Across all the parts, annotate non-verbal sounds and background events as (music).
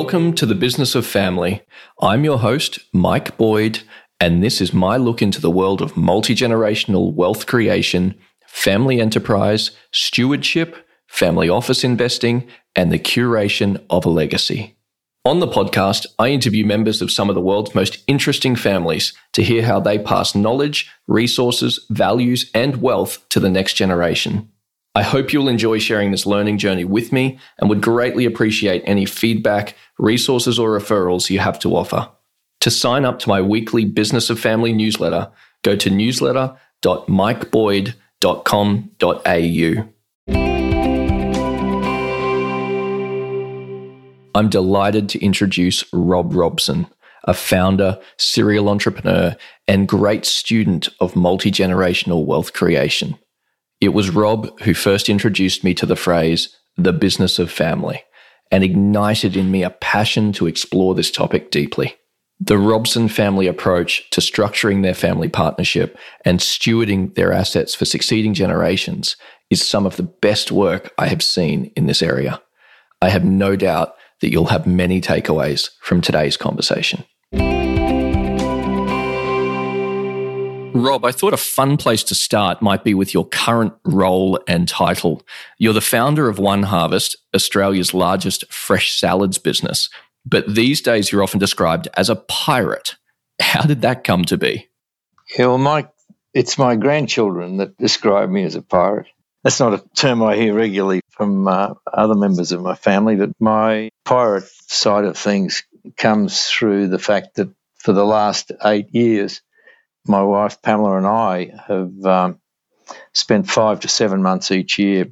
Welcome to the Business of Family. I'm your host, Mike Boyd, and this is my look into the world of multi generational wealth creation, family enterprise, stewardship, family office investing, and the curation of a legacy. On the podcast, I interview members of some of the world's most interesting families to hear how they pass knowledge, resources, values, and wealth to the next generation. I hope you'll enjoy sharing this learning journey with me and would greatly appreciate any feedback, resources, or referrals you have to offer. To sign up to my weekly Business of Family newsletter, go to newsletter.mikeboyd.com.au. I'm delighted to introduce Rob Robson, a founder, serial entrepreneur, and great student of multi generational wealth creation. It was Rob who first introduced me to the phrase, the business of family, and ignited in me a passion to explore this topic deeply. The Robson family approach to structuring their family partnership and stewarding their assets for succeeding generations is some of the best work I have seen in this area. I have no doubt that you'll have many takeaways from today's conversation. Rob, I thought a fun place to start might be with your current role and title. You're the founder of OneHarvest, Australia's largest fresh salads business, but these days you're often described as a pirate. How did that come to be? Well, Mike, it's my grandchildren that describe me as a pirate. That's not a term I hear regularly from uh, other members of my family, but my pirate side of things comes through the fact that for the last eight years, my wife Pamela and I have um, spent five to seven months each year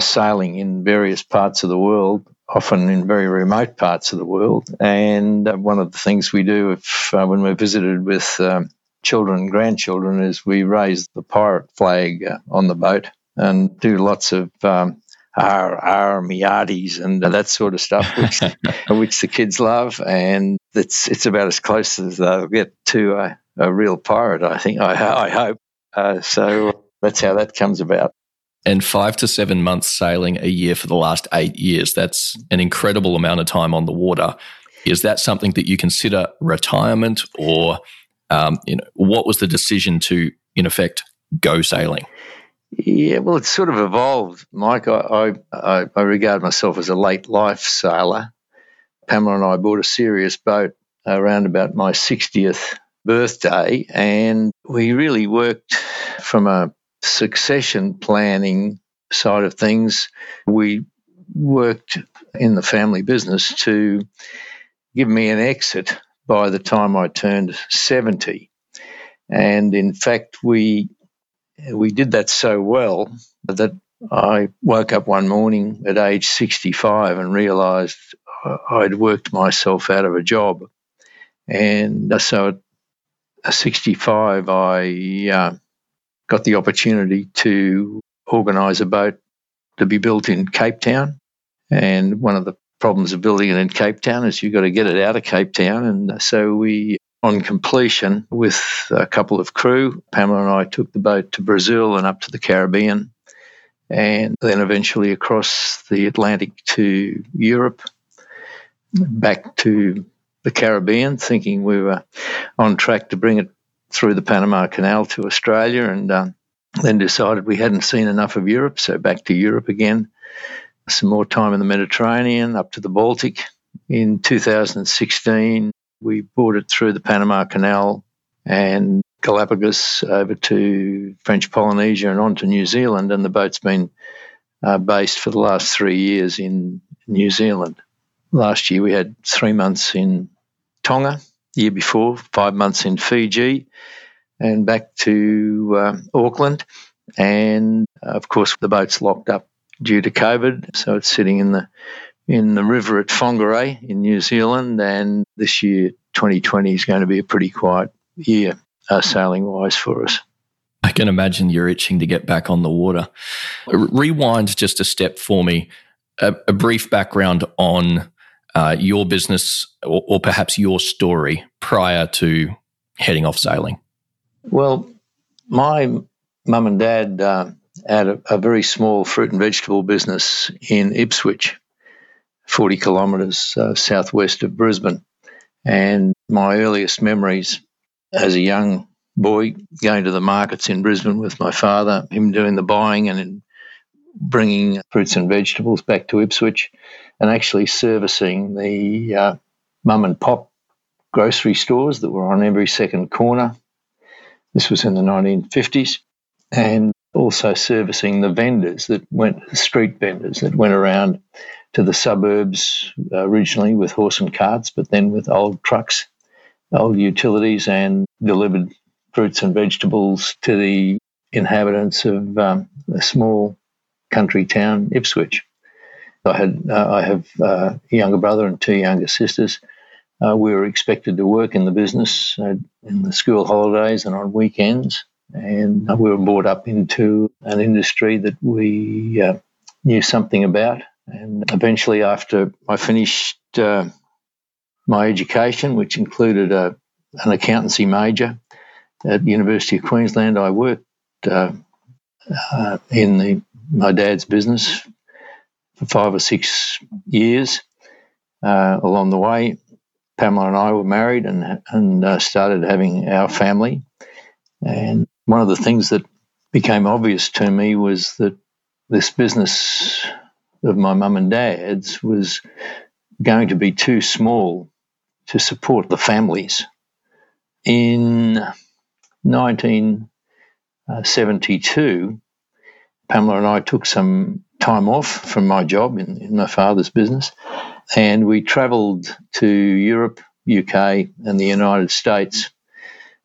sailing in various parts of the world, often in very remote parts of the world. And uh, one of the things we do if, uh, when we're visited with um, children and grandchildren is we raise the pirate flag uh, on the boat and do lots of um, our our miatis and that sort of stuff, which (laughs) which the kids love, and it's it's about as close as they'll get to a, real pirate. I think. I, I hope. Uh, so that's how that comes about. And five to seven months sailing a year for the last eight years. That's an incredible amount of time on the water. Is that something that you consider retirement, or um, you know, what was the decision to, in effect, go sailing? Yeah, well, it's sort of evolved, Mike. I, I, I regard myself as a late life sailor. Pamela and I bought a serious boat around about my 60th birthday, and we really worked from a succession planning side of things. We worked in the family business to give me an exit by the time I turned 70. And in fact, we we did that so well that I woke up one morning at age 65 and realized I'd worked myself out of a job. And so at 65, I uh, got the opportunity to organise a boat to be built in Cape Town. And one of the problems of building it in Cape Town is you've got to get it out of Cape Town. And so we on completion, with a couple of crew, Pamela and I took the boat to Brazil and up to the Caribbean, and then eventually across the Atlantic to Europe, back to the Caribbean, thinking we were on track to bring it through the Panama Canal to Australia, and uh, then decided we hadn't seen enough of Europe, so back to Europe again. Some more time in the Mediterranean, up to the Baltic. In 2016, we brought it through the Panama Canal and Galapagos over to French Polynesia and on to New Zealand. And the boat's been uh, based for the last three years in New Zealand. Last year we had three months in Tonga, the year before, five months in Fiji, and back to uh, Auckland. And uh, of course, the boat's locked up due to COVID, so it's sitting in the in the river at Whangarei in New Zealand, and this year, 2020, is going to be a pretty quiet year uh, sailing wise for us. I can imagine you're itching to get back on the water. Rewind just a step for me. A, a brief background on uh, your business or, or, perhaps your story prior to heading off sailing. Well, my mum and dad uh, had a, a very small fruit and vegetable business in Ipswich 40 kilometres uh, southwest of Brisbane. And my earliest memories as a young boy going to the markets in Brisbane with my father, him doing the buying and bringing fruits and vegetables back to Ipswich, and actually servicing the uh, mum and pop grocery stores that were on every second corner. This was in the 1950s. And also servicing the vendors that went, street vendors that went around to the suburbs uh, originally with horse and carts, but then with old trucks, old utilities, and delivered fruits and vegetables to the inhabitants of um, a small country town, Ipswich. I had uh, I have uh, a younger brother and two younger sisters. Uh, we were expected to work in the business uh, in the school holidays and on weekends, and we were brought up into an industry that we uh, knew something about. And eventually, after I finished uh, my education, which included a, an accountancy major at University of Queensland, I worked in the, my dad's business for five or six years. Uh, along the way, Pamela and I were married and and uh, started having our family. And one of the things that became obvious to me was that this business of my mum and dad's was going to be too small to support the families. In 1972, Pamela and I took some time off from my job in, in my father's business, and we travelled to Europe, UK, and the United States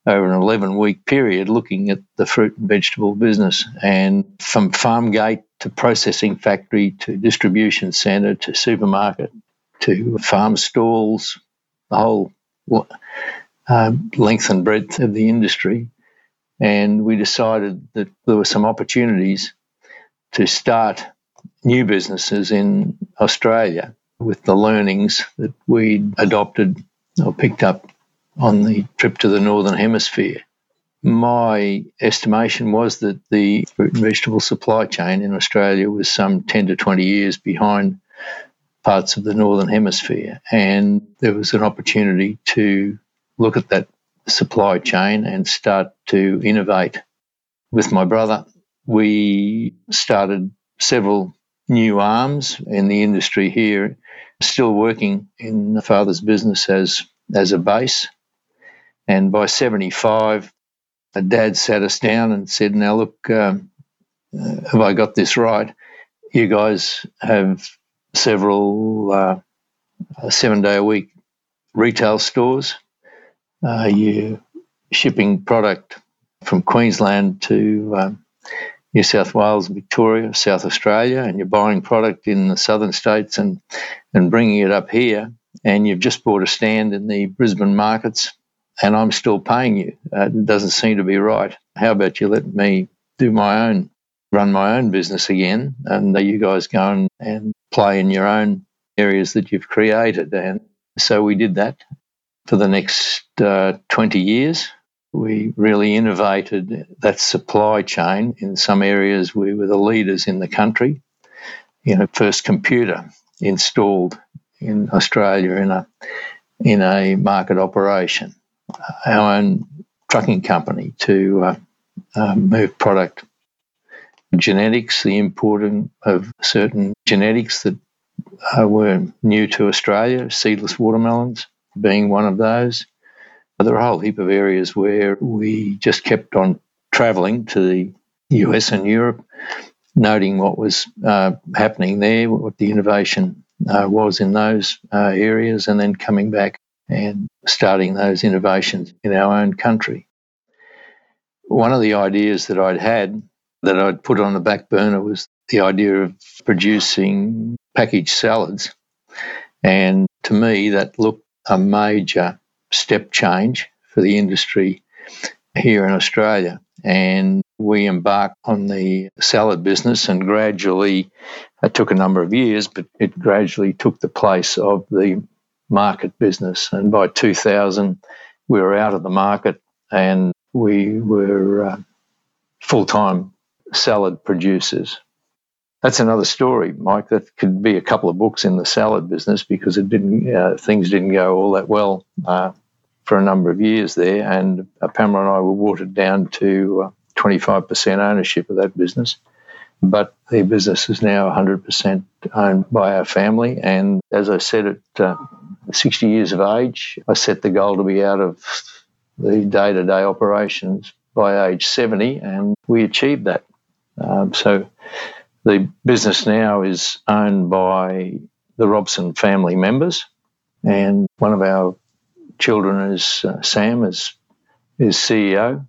over an 11 week period looking at the fruit and vegetable business. And from farm gate to processing factory to distribution centre to supermarket to farm stalls, the whole uh, length and breadth of the industry. And we decided that there were some opportunities to start new businesses in Australia with the learnings that we'd adopted or picked up on the trip to the Northern Hemisphere. My estimation was that the fruit and vegetable supply chain in Australia was some 10 to 20 years behind parts of the Northern Hemisphere. And there was an opportunity to look at that supply chain and start to innovate. With my brother, we started several new arms in the industry here, still working in the father's business as, as a base. And by 75, dad sat us down and said, Now, look, um, uh, have I got this right? You guys have several uh, seven day a week retail stores. Uh, you're shipping product from Queensland to um, New South Wales, Victoria, South Australia, and you're buying product in the southern states and, and bringing it up here. And you've just bought a stand in the Brisbane markets and I'm still paying you. Uh, it doesn't seem to be right. How about you let me do my own, run my own business again, and you guys go and, and play in your own areas that you've created. And so we did that for the next uh, 20 years. We really innovated that supply chain. In some areas, we were the leaders in the country. You know, first computer installed in Australia in a in a market operation our own trucking company to uh, uh, move product. Genetics, the importing of certain genetics that uh, were new to Australia, seedless watermelons being one of those. There are a whole heap of areas where we just kept on travelling to the US and Europe, noting what was uh, happening there, what the innovation uh, was in those uh, areas, and then coming back and starting those innovations in our own country. One of the ideas that I'd had that I'd put on the back burner was the idea of producing packaged salads. And to me, that looked a major step change for the industry here in Australia. And we embarked on the salad business and gradually, it took a number of years, but it gradually took the place of the market business. And by 2000, we were out of the market and we were uh, full time salad producers. That's another story, Mike. That could be a couple of books in the salad business because it didn't uh, things didn't go all that well uh, for a number of years there, and uh, Pamela and I were watered down to 25% uh, ownership of that business. But the business is now 100% owned by our family, and as I said, at uh, 60 years of age, I set the goal to be out of the day-to-day operations by age 70, and we achieved that. Um, so the business now is owned by the Robson family members, and one of our children is uh, Sam, is is CEO.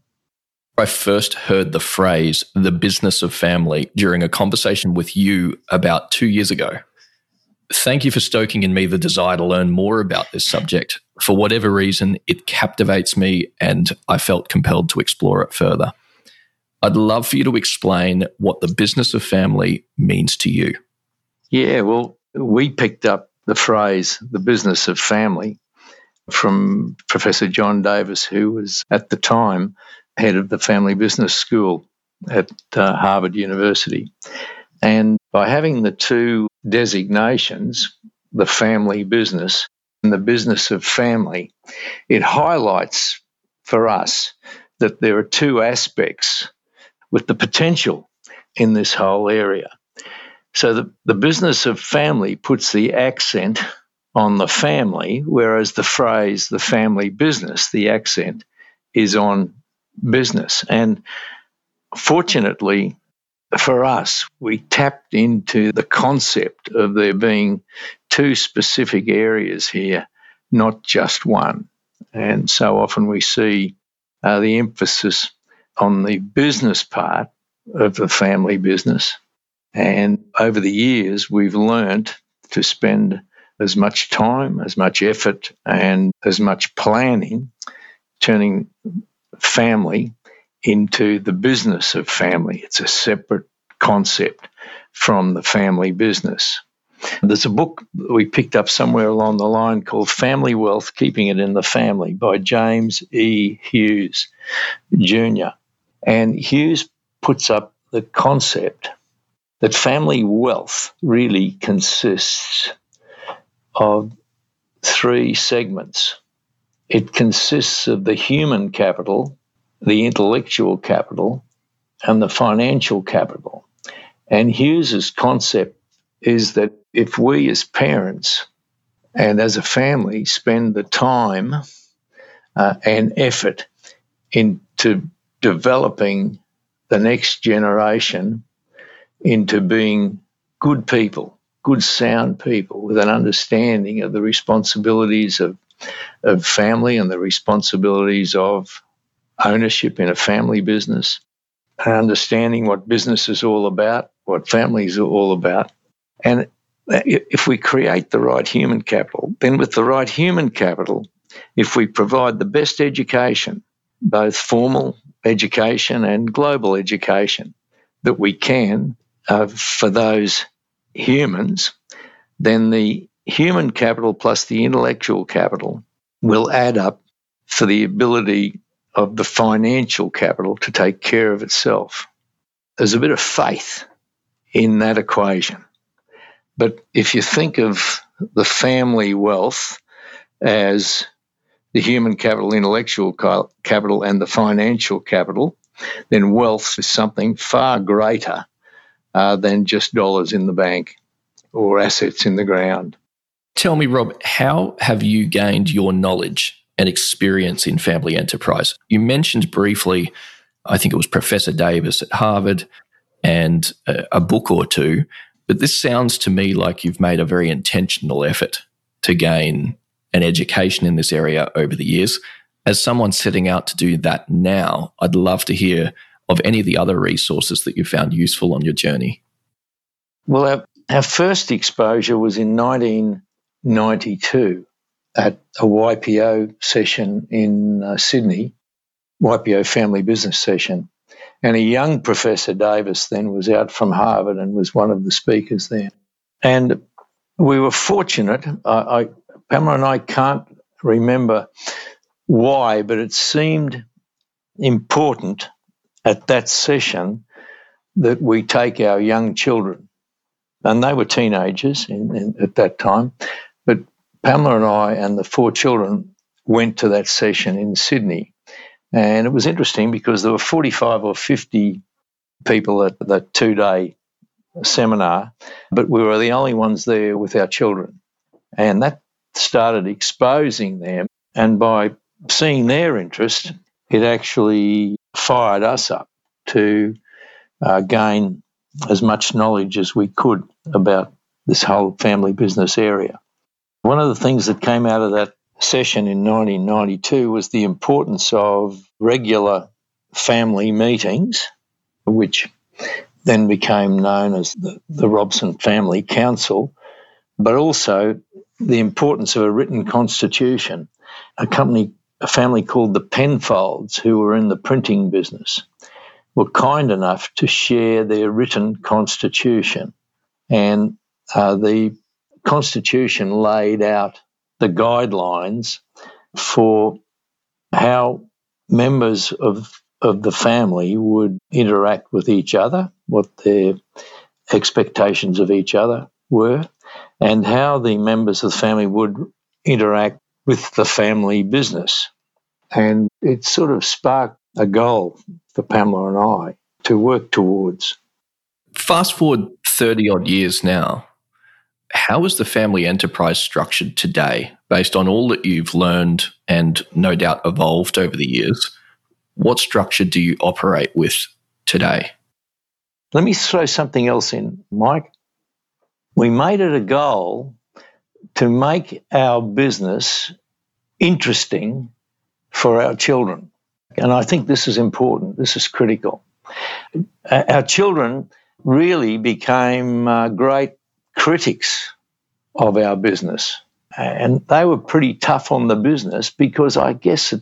I first heard the phrase "the business of family" during a conversation with you about two years ago. Thank you for stoking in me the desire to learn more about this subject. For whatever reason, it captivates me, and I felt compelled to explore it further. I'd love for you to explain what the business of family means to you. Yeah, well, we picked up the phrase the business of family from Professor John Davis, who was at the time head of the Family Business School at uh, Harvard University. And by having the two designations, the family business and the business of family, it highlights for us that there are two aspects with the potential in this whole area. So the, the business of family puts the accent on the family, whereas the phrase the family business, the accent is on business. And fortunately for us, we tapped into the concept of there being two specific areas here, not just one. And so often we see uh, the emphasis on the business part of the family business. And over the years, we've learned to spend as much time, as much effort, and as much planning turning family into the business of family. It's a separate concept from the family business. There's a book we picked up somewhere along the line called Family Wealth Keeping It in the Family by James E. Hughes Jr. And Hughes puts up the concept that family wealth really consists of three segments. It consists of the human capital, the intellectual capital, and the financial capital. And Hughes's concept is that if we as parents and as a family spend the time uh, and effort into developing the next generation into being good people, good, sound people with an understanding of the responsibilities of, of family and the responsibilities of ownership in a family business, and understanding what business is all about, what families are all about. And if we create the right human capital, then with the right human capital, if we provide the best education, both formal education and global education that we can uh, for those humans, then the human capital plus the intellectual capital will add up for the ability of the financial capital to take care of itself. There's a bit of faith in that equation. But if you think of the family wealth as the human capital, intellectual capital, and the financial capital, then wealth is something far greater uh, than just dollars in the bank or assets in the ground. Tell me, Rob, how have you gained your knowledge and experience in family enterprise? You mentioned briefly, I think it was Professor Davis at Harvard and a, a book or two, but this sounds to me like you've made a very intentional effort to gain an education in this area over the years. As someone setting out to do that now, I'd love to hear of any of the other resources that you found useful on your journey. Well, our, our first exposure was in 1992 at a YPO session in uh, Sydney, YPO family business session. And a young Professor Davis then was out from Harvard and was one of the speakers there. And we were fortunate. I, I Pamela and I can't remember why, but it seemed important at that session that we take our young children and they were teenagers in, in, at that time. But Pamela and I and the four children went to that session in Sydney. And it was interesting because there were 45 or 50 people at that two day seminar, but we were the only ones there with our children. And that started exposing them. And by seeing their interest, it actually fired us up to uh, gain as much knowledge as we could about this whole family business area. One of the things that came out of that session in 1992 was the importance of regular family meetings, which then became known as the, the Robson Family Council, but also the importance of a written constitution. A company, a family called the Penfolds, who were in the printing business, were kind enough to share their written constitution. And uh, the constitution laid out the guidelines for how members of, of the family would interact with each other, what their expectations of each other were, and how the members of the family would interact with the family business. And it sort of sparked a goal for Pamela and I to work towards. Fast forward 30 odd years now. How is the family enterprise structured today based on all that you've learned and no doubt evolved over the years? What structure do you operate with today? Let me throw something else in, Mike. We made it a goal to make our business interesting for our children. And I think this is important, this is critical. Our children really became uh, great critics of our business. And they were pretty tough on the business because I guess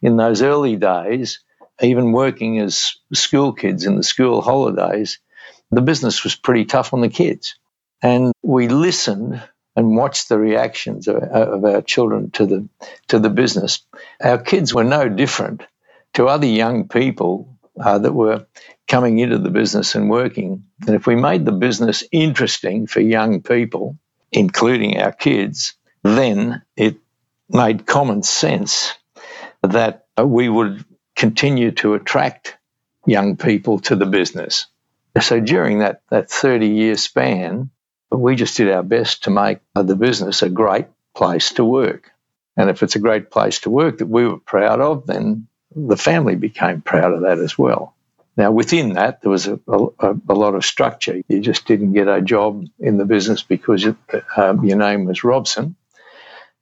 in those early days, even working as school kids in the school holidays, the business was pretty tough on the kids. And we listened and watched the reactions of, of our children to the to the business. Our kids were no different to other young people uh, that were coming into the business and working. And if we made the business interesting for young people, including our kids, then it made common sense that we would continue to attract young people to the business. So during that, that 30 year span, we just did our best to make the business a great place to work. And if it's a great place to work that we were proud of, then the family became proud of that as well. Now, within that, there was a, a, a lot of structure. You just didn't get a job in the business because it, um, your name was Robson.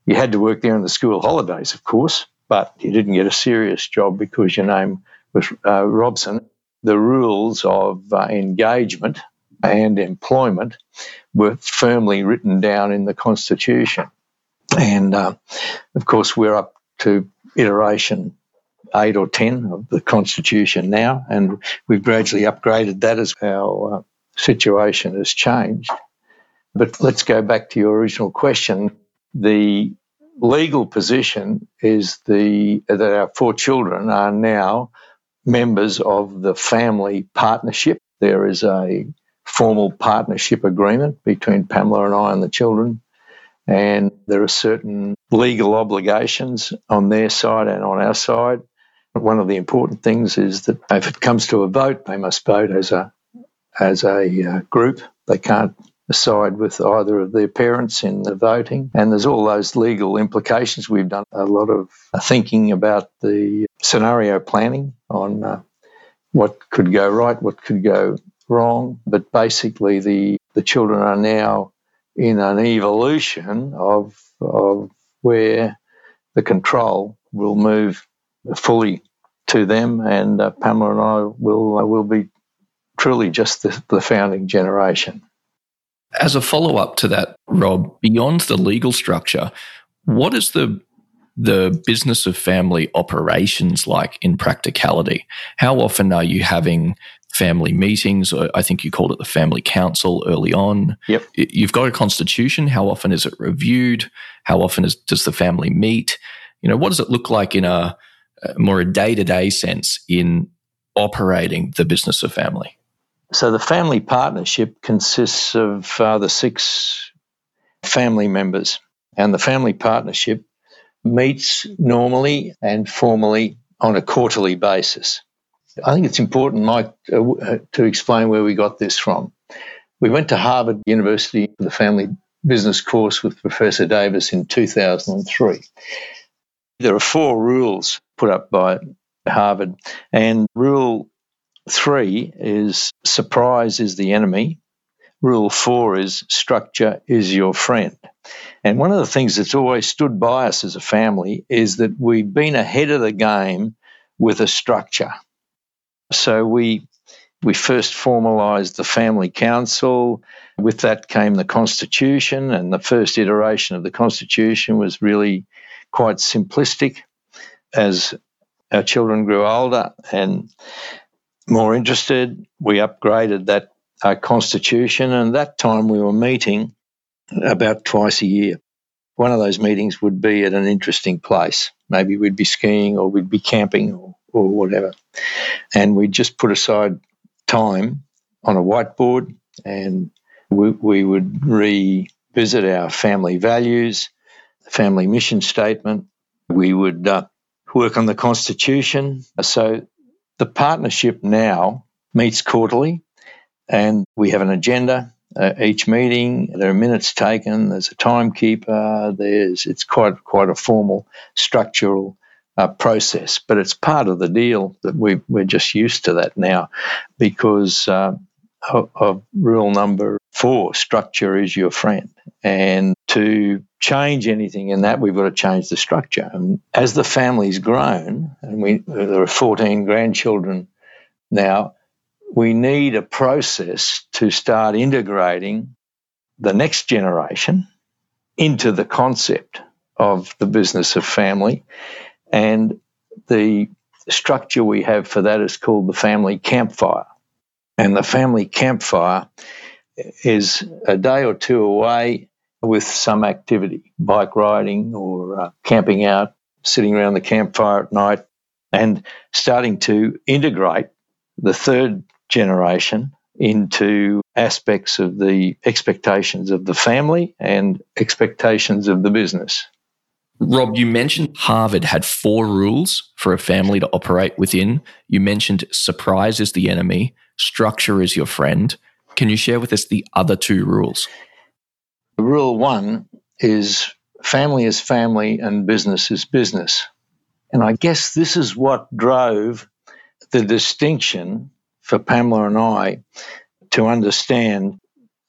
You had to work there in the school holidays, of course, but you didn't get a serious job because your name was uh, Robson. The rules of uh, engagement and employment were firmly written down in the Constitution. And uh, of course, we're up to iteration eight or 10 of the Constitution now, and we've gradually upgraded that as our uh, situation has changed. But let's go back to your original question. The legal position is the that our four children are now members of the family partnership. There is a formal partnership agreement between Pamela and I and the children. And there are certain legal obligations on their side and on our side. One of the important things is that if it comes to a vote, they must vote as a as a uh, group. They can't side with either of their parents in the voting. And there's all those legal implications. We've done a lot of thinking about the scenario planning on uh, what could go right, what could go wrong. But basically, the the children are now in an evolution of of where the control will move fully to them, and uh, Pamela and I will uh, will be truly just the, the founding generation. As a follow up to that, Rob, beyond the legal structure, what is the the business of family operations like in practicality? How often are you having family meetings? I think you called it the family council early on. Yep. You've got a constitution. How often is it reviewed? How often is, does the family meet? You know, what does it look like in a more a day to day sense in operating the business of family? So the family partnership consists of uh, the six family members, and the family partnership meets normally and formally on a quarterly basis. I think it's important, Mike, uh, to explain where we got this from. We went to Harvard University for the family business course with Professor Davis in 2003. There are four rules put up by Harvard, and rule three is surprise is the enemy. Rule four is structure is your friend. And one of the things that's always stood by us as a family is that we've been ahead of the game with a structure. So we we first formalized the family council. With that came the constitution, and the first iteration of the constitution was really quite simplistic. As our children grew older and more interested, we upgraded that uh, constitution, and that time we were meeting about twice a year. One of those meetings would be at an interesting place. Maybe we'd be skiing or we'd be camping or, or whatever. And we'd just put aside time on a whiteboard and we, we would revisit our family values, the family mission statement. We would uh, work on the constitution. So the partnership now meets quarterly and we have an agenda. Uh, each meeting, there are minutes taken. There's a timekeeper. There's it's quite quite a formal structural uh, process, but it's part of the deal that we we're just used to that now, because uh, of, rule number four, structure is your friend, and to change anything in that, we've got to change the structure. And as the family's grown, and we there are 14 grandchildren now we need a process to start integrating the next generation into the concept of the business of family. And the structure we have for that is called the family campfire. And the family campfire is a day or two away with some activity, bike riding or uh, camping out, sitting around the campfire at night, and starting to integrate the third generation into aspects of the expectations of the family and expectations of the business. Rob, you mentioned Harvard had four rules for a family to operate within. You mentioned surprise is the enemy, structure is your friend. Can you share with us the other two rules? Rule one is family is family and business is business. And I guess this is what drove the distinction for Pamela and I to understand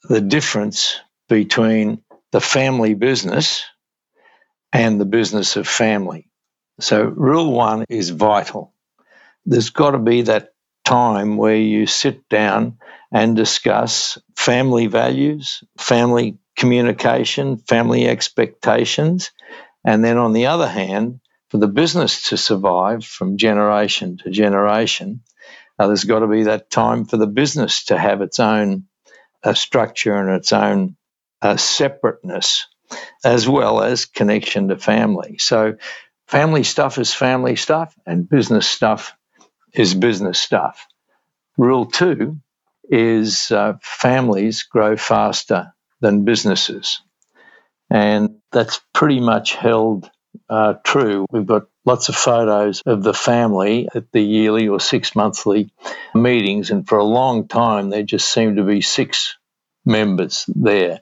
the difference between the family business and the business of family. So, rule one is vital. There's got to be that time where you sit down and discuss family values, family communication, family expectations. And then, on the other hand, for the business to survive from generation to generation, uh, there's got to be that time for the business to have its own uh, structure and its own uh, separateness, as well as connection to family. So, family stuff is family stuff, and business stuff is business stuff. Rule two is uh, families grow faster than businesses. And that's pretty much held uh, true. We've got lots of photos of the family at the yearly or six monthly meetings, and for a long time there just seemed to be six members there.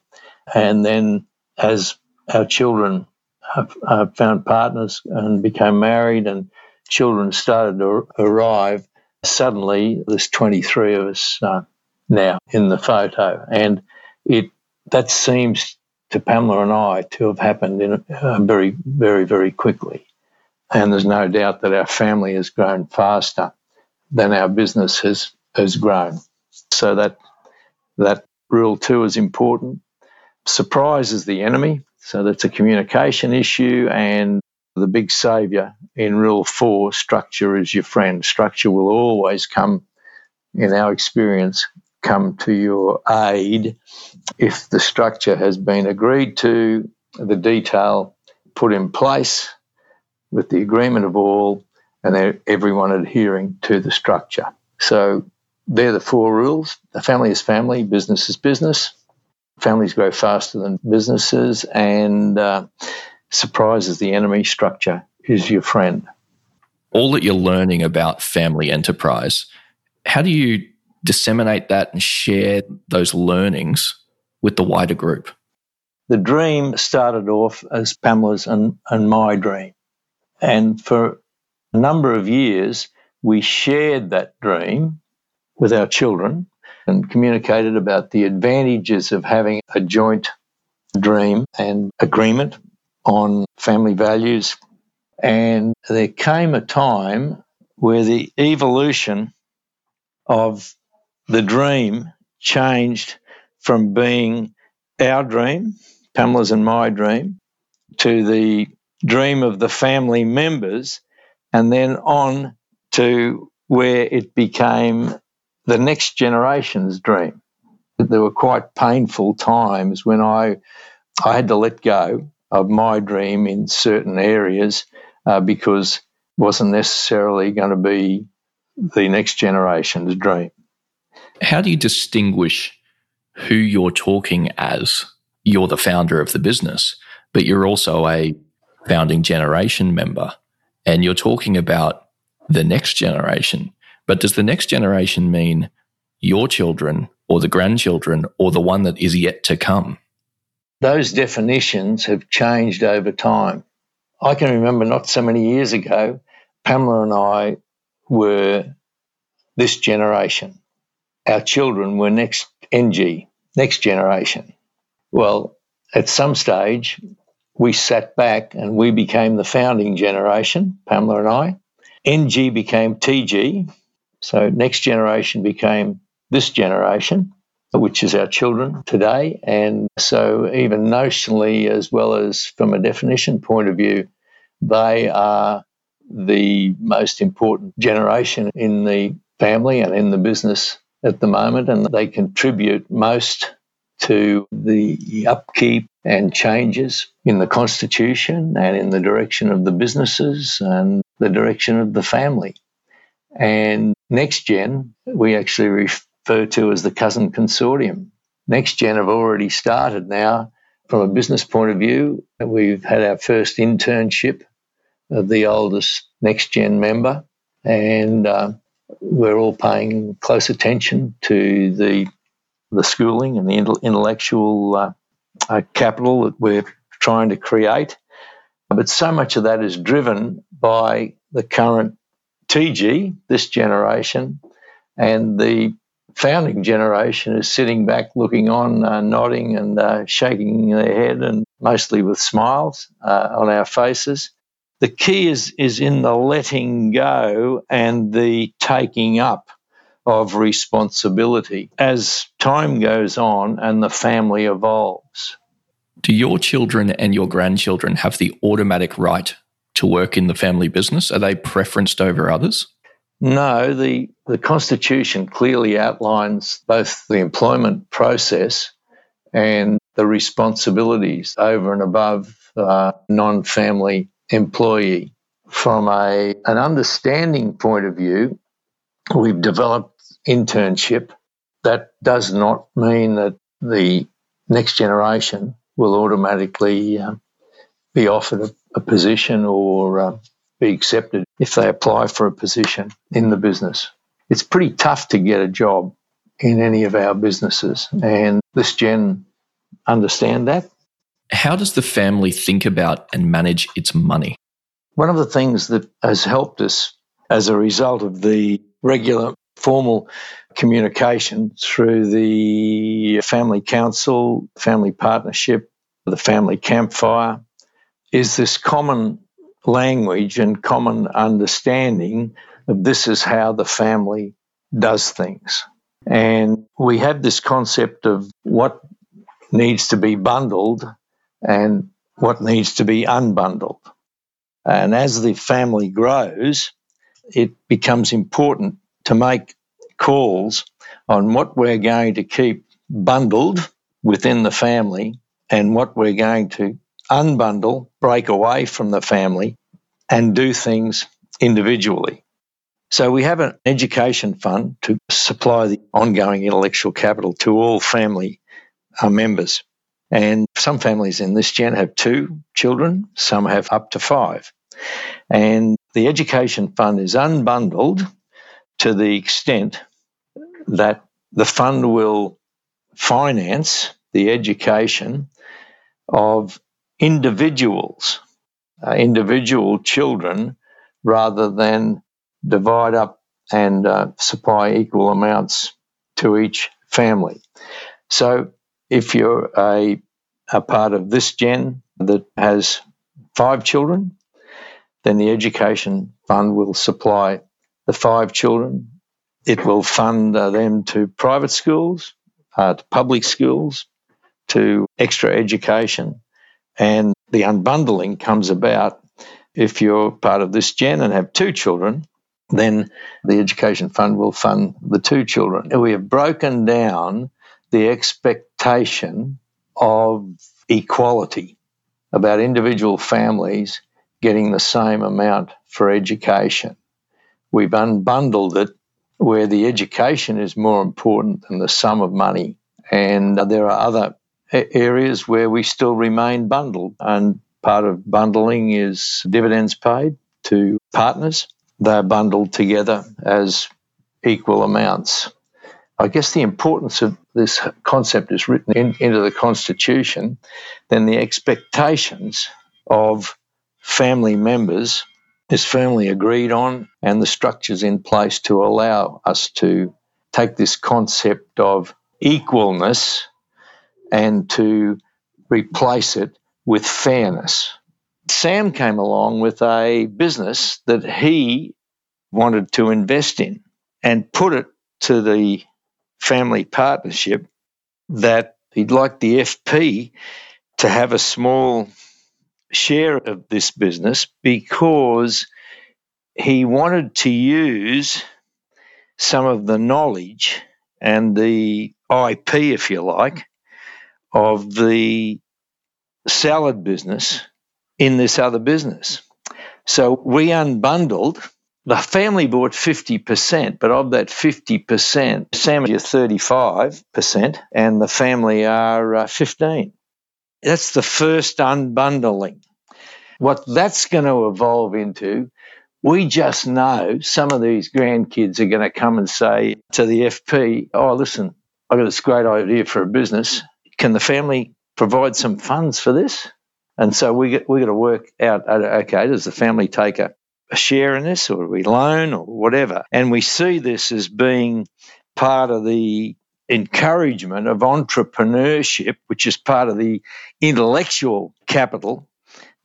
And then as our children have, have found partners and became married, and children started to arrive, suddenly there's 23 of us uh, now in the photo, and it that seems to Pamela and I to have happened in uh, very, very, very quickly. And there's no doubt that our family has grown faster than our business has, has grown. So that, that rule too is important. Surprise is the enemy. So that's a communication issue. And the big savior in rule four structure is your friend. Structure will always come, in our experience, come to your aid if the structure has been agreed to, the detail put in place with the agreement of all, and everyone adhering to the structure. So they're the four rules. A family is family, business is business. Families grow faster than businesses, and uh, surprise is the enemy, structure is your friend. All that you're learning about family enterprise, how do you disseminate that and share those learnings with the wider group? The dream started off as Pamela's and, and my dream. And for a number of years, we shared that dream with our children and communicated about the advantages of having a joint dream and agreement on family values. And there came a time where the evolution of the dream changed from being our dream, Pamela's and my dream, to the dream of the family members, and then on to where it became the next generation's dream. There were quite painful times when I, I had to let go of my dream in certain areas uh, because it wasn't necessarily going to be the next generation's dream. How do you distinguish who you're talking as? You're the founder of the business, but you're also a founding generation member and you're talking about the next generation. But does the next generation mean your children or the grandchildren or the one that is yet to come? Those definitions have changed over time. I can remember not so many years ago, Pamela and I were this generation. Our children were next NG, next generation. Well, at some stage, we sat back and we became the founding generation, Pamela and I. NG became TG. So next generation became this generation, which is our children today. And so, even notionally, as well as from a definition point of view, they are the most important generation in the family and in the business at the moment. And they contribute most to the upkeep and changes in the constitution and in the direction of the businesses and the direction of the family. And next gen, we actually refer to as the cousin consortium. Next gen have already started now. From a business point of view, we've had our first internship of the oldest next gen member, and uh, we're all paying close attention to the the schooling and the intellectual uh, uh, capital that we're trying to create. But so much of that is driven by the current TG, this generation, and the founding generation is sitting back, looking on, uh, nodding and uh, shaking their head, and mostly with smiles uh, on our faces. The key is, is in the letting go and the taking up of responsibility as time goes on and the family evolves. Do your children and your grandchildren have the automatic right to work in the family business? Are they preferenced over others? No, the, the Constitution clearly outlines both the employment process and the responsibilities over and above uh, non family employee. From a, an understanding point of view, we've developed internship. That does not mean that the next generation will automatically uh, be offered a, a position or uh, be accepted if they apply for a position in the business. It's pretty tough to get a job in any of our businesses, and this gen understand that. How does the family think about and manage its money? One of the things that has helped us as a result of the regular formal communication through the family council, family partnership, the family campfire, is this common language and common understanding of this is how the family does things. And we have this concept of what needs to be bundled and what needs to be unbundled. And as the family grows, it becomes important to make calls on what we're going to keep bundled within the family and what we're going to unbundle, break away from the family, and do things individually. So we have an education fund to supply the ongoing intellectual capital to all family uh, members. And some families in this gen have two children, some have up to five. And the education fund is unbundled to the extent that the fund will finance the education of individuals, uh, individual children, rather than divide up and uh, supply equal amounts to each family. So if you're a, a part of this gen that has five children, then the education fund will supply the five children. It will fund uh, them to private schools, uh, to public schools, to extra education. And the unbundling comes about if you're part of this gen and have two children, then the education fund will fund the two children. We have broken down the expectation of equality about individual families getting the same amount for education. We've unbundled it where the education is more important than the sum of money. And there are other areas where we still remain bundled. And part of bundling is dividends paid to partners. They're bundled together as equal amounts. I guess the importance of this concept is written in, into the Constitution, then the expectations of family members is firmly agreed on, and the structures in place to allow us to take this concept of equalness and to replace it with fairness. Sam came along with a business that he wanted to invest in and put it to the family partnership that he'd like the FP to have a small share of this business because he wanted to use some of the knowledge and the IP, if you like, of the salad business in this other business. So we unbundled the family bought 50%, but of that 50%, Sam is 35%, and the family are uh, 15. That's the first unbundling. What that's going to evolve into, we just know some of these grandkids are going to come and say to the FP, Oh, listen, I've got this great idea for a business. Can the family provide some funds for this? And so we get, we got to work out uh, okay, does the family take a a share in this or we loan or whatever. And we see this as being part of the encouragement of entrepreneurship, which is part of the intellectual capital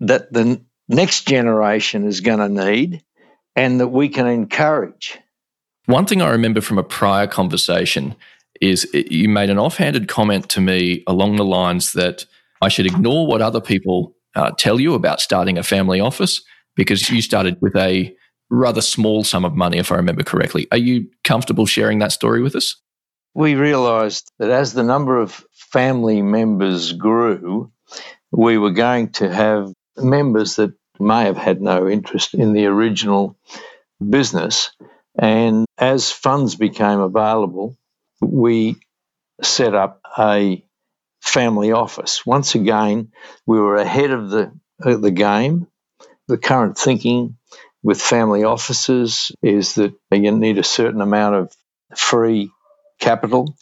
that the next generation is going to need and that we can encourage. One thing I remember from a prior conversation is you made an offhanded comment to me along the lines that I should ignore what other people uh, tell you about starting a family office because you started with a rather small sum of money, if I remember correctly. Are you comfortable sharing that story with us? We realised that as the number of family members grew, we were going to have members that may have had no interest in the original business. And as funds became available, we set up a family office. Once again, we were ahead of the, the game the current thinking with family offices is that you need a certain amount of free capital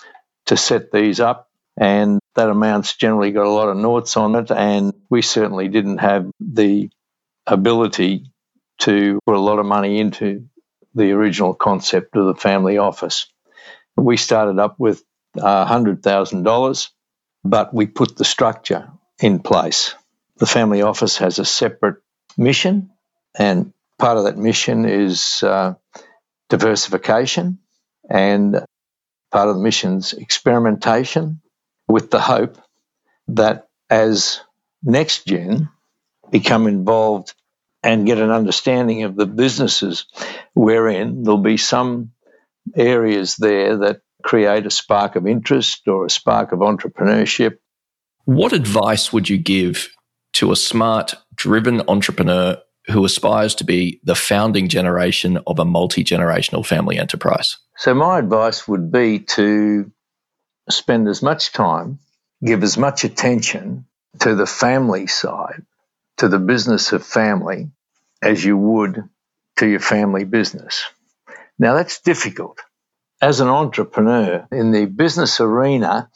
to set these up, and that amount's generally got a lot of noughts on it. And we certainly didn't have the ability to put a lot of money into the original concept of the family office. We started up with uh, $100,000, but we put the structure in place. The family office has a separate mission, and part of that mission is uh, diversification, and part of the mission's experimentation with the hope that as next gen become involved and get an understanding of the businesses we're there'll be some areas there that create a spark of interest or a spark of entrepreneurship. What advice would you give to a smart, driven entrepreneur who aspires to be the founding generation of a multi generational family enterprise? So, my advice would be to spend as much time, give as much attention to the family side, to the business of family, as you would to your family business. Now, that's difficult. As an entrepreneur in the business arena,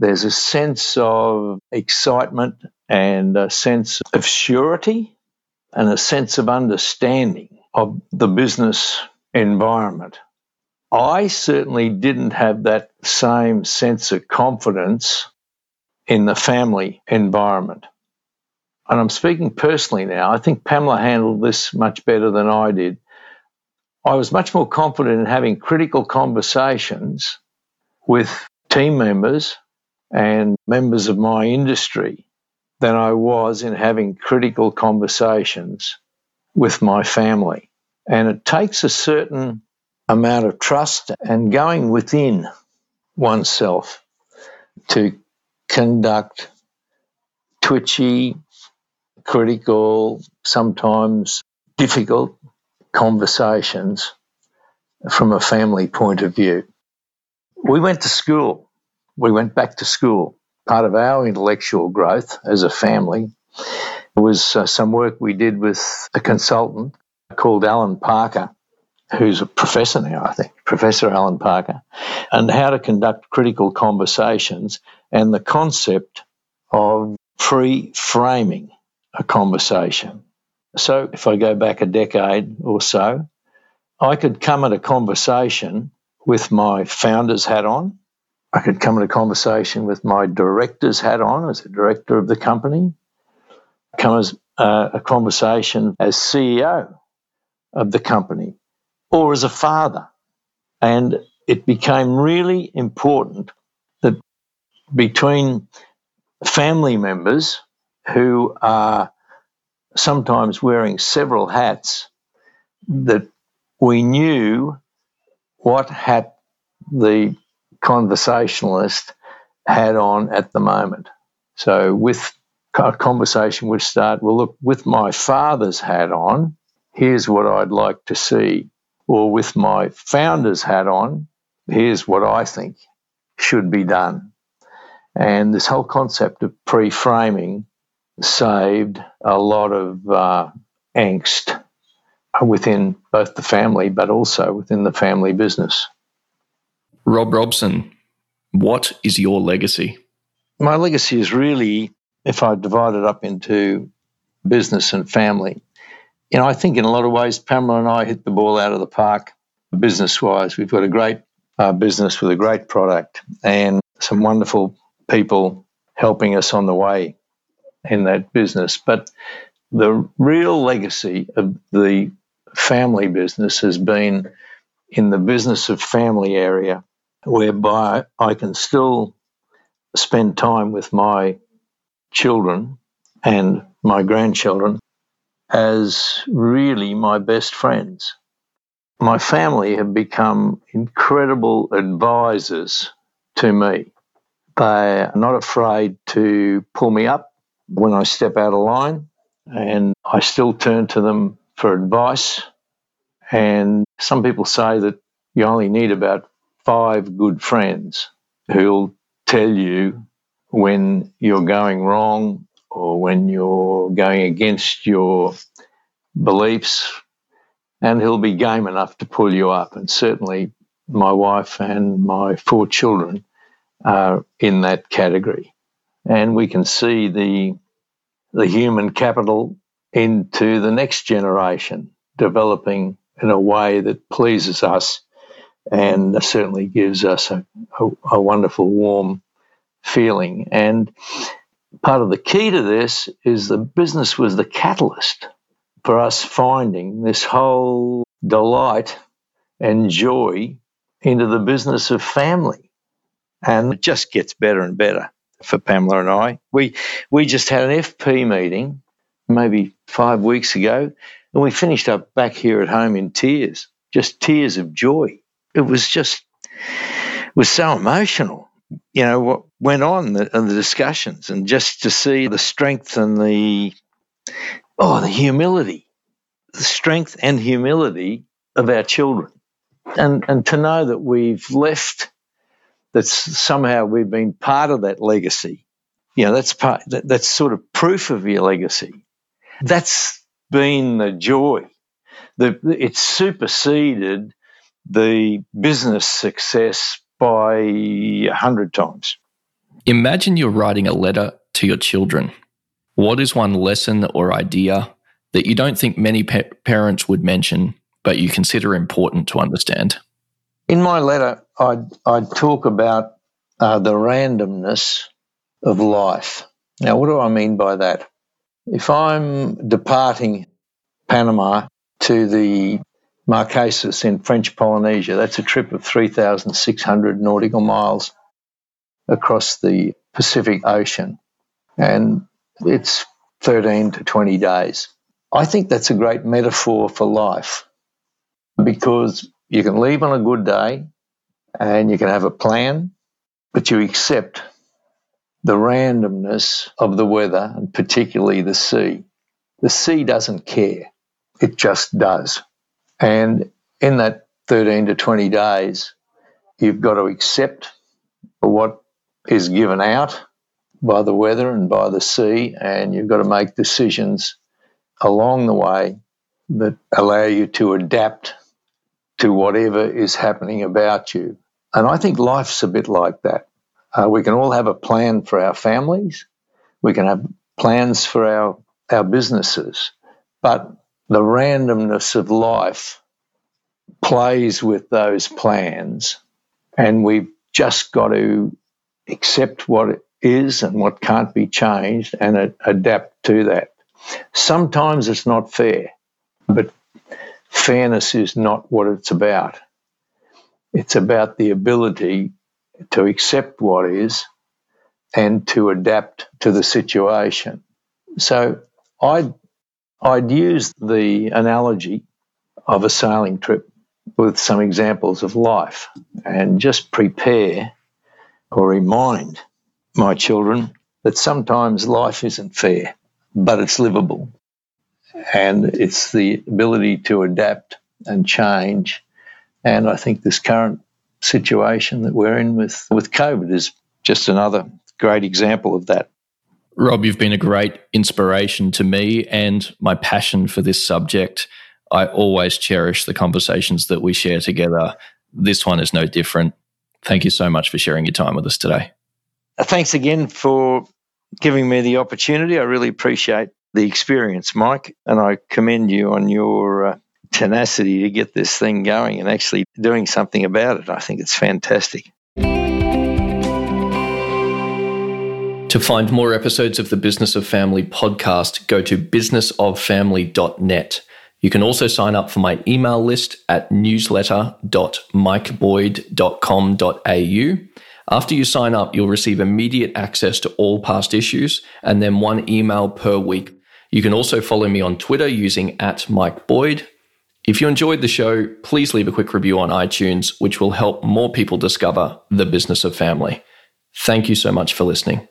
there's a sense of excitement and a sense of surety and a sense of understanding of the business environment. I certainly didn't have that same sense of confidence in the family environment. And I'm speaking personally now. I think Pamela handled this much better than I did. I was much more confident in having critical conversations with team members and members of my industry than I was in having critical conversations with my family. And it takes a certain amount of trust and going within oneself to conduct twitchy, critical, sometimes difficult conversations from a family point of view. We went to school. We went back to school part of our intellectual growth as a family was uh, some work we did with a consultant called Alan Parker, who's a professor now, I think, Professor Alan Parker, and how to conduct critical conversations and the concept of pre framing a conversation. So, if I go back a decade or so, I could come at a conversation with my founder's hat on, I could come in a conversation with my director's hat on as a director of the company, come as uh, a conversation as CEO of the company or as a father. And it became really important that between family members who are sometimes wearing several hats, that we knew what hat the conversationalist had on at the moment. So, with a conversation would start, well, look, with my father's hat on, here's what I'd like to see. Or with my founder's hat on, here's what I think should be done. And this whole concept of pre framing saved a lot of uh, angst within both the family, but also within the family business. Rob Robson, what is your legacy? My legacy is really, if I divide it up into business and family, you know, I think in a lot of ways, Pamela and I hit the ball out of the park business wise. We've got a great uh, business with a great product and some wonderful people helping us on the way in that business. But the real legacy of the family business has been in the business of family area whereby I can still spend time with my children and my grandchildren as really my best friends. My family have become incredible advisors to me. They are not afraid to pull me up when I step out of line, and I still turn to them for advice. And some people say that you only need about five good friends who'll tell you when you're going wrong or when you're going against your beliefs, and he'll be game enough to pull you up. And certainly, my wife and my four children are in that category. And we can see the, the human capital into the next generation developing in a way that pleases us and certainly gives us a, a, a wonderful, warm feeling. And part of the key to this is the business was the catalyst for us finding this whole delight and joy into the business of family. And it just gets better and better for Pamela and I. We we just had an FP meeting maybe five weeks ago, and we finished up back here at home in tears, just tears of joy it was just it was so emotional. You know what went on the, the discussions, and just to see the strength and the oh the humility the strength and humility of our children. And, and to know that we've left, that somehow we've been part of that legacy. You know, that's part, that, that's sort of proof of your legacy. That's been the joy. The, it's superseded the business success by a hundred times. Imagine you're writing a letter to your children. What is one lesson or idea that you don't think many pa- parents would mention, but you consider important to understand? In my letter, I'd, I'd talk about uh, the randomness of life. Now, what do I mean by that? If I'm departing Panama to the Marquesas in French Polynesia, that's a trip of 3,600 nautical miles across the Pacific Ocean. And it's 13 to 20 days. I think that's a great metaphor for life because you can leave on a good day and you can have a plan, but you accept the randomness of the weather and particularly the sea. The sea doesn't care, it just does. And in that 13 to 20 days, you've got to accept what is given out by the weather and by the sea, and you've got to make decisions along the way that allow you to adapt to whatever is happening about you. And I think life's a bit like that. Uh, we can all have a plan for our families, we can have plans for our, our businesses, but the randomness of life plays with those plans, and we've just got to accept what is and what can't be changed and adapt to that. Sometimes it's not fair, but fairness is not what it's about. It's about the ability to accept what is and to adapt to the situation. So I'd, I'd use the analogy of a sailing trip with some examples of life and just prepare or remind my children that sometimes life isn't fair, but it's livable. And it's the ability to adapt and change. And I think this current situation that we're in with, with COVID is just another great example of that. Rob, you've been a great inspiration to me and my passion for this subject. I always cherish the conversations that we share together. This one is no different. Thank you so much for sharing your time with us today. Thanks again for giving me the opportunity. I really appreciate the experience, Mike, and I commend you on your uh, tenacity to get this thing going and actually doing something about it. I think it's fantastic. To find more episodes of the Business of Family podcast, go to businessoffamily.net. You can also sign up for my email list at newsletter.mikeboyd.com.au after you sign up, you'll receive immediate access to all past issues and then one email per week. You can also follow me on Twitter using at Mike Boyd. If you enjoyed the show, please leave a quick review on iTunes, which will help more people discover the business of family. Thank you so much for listening.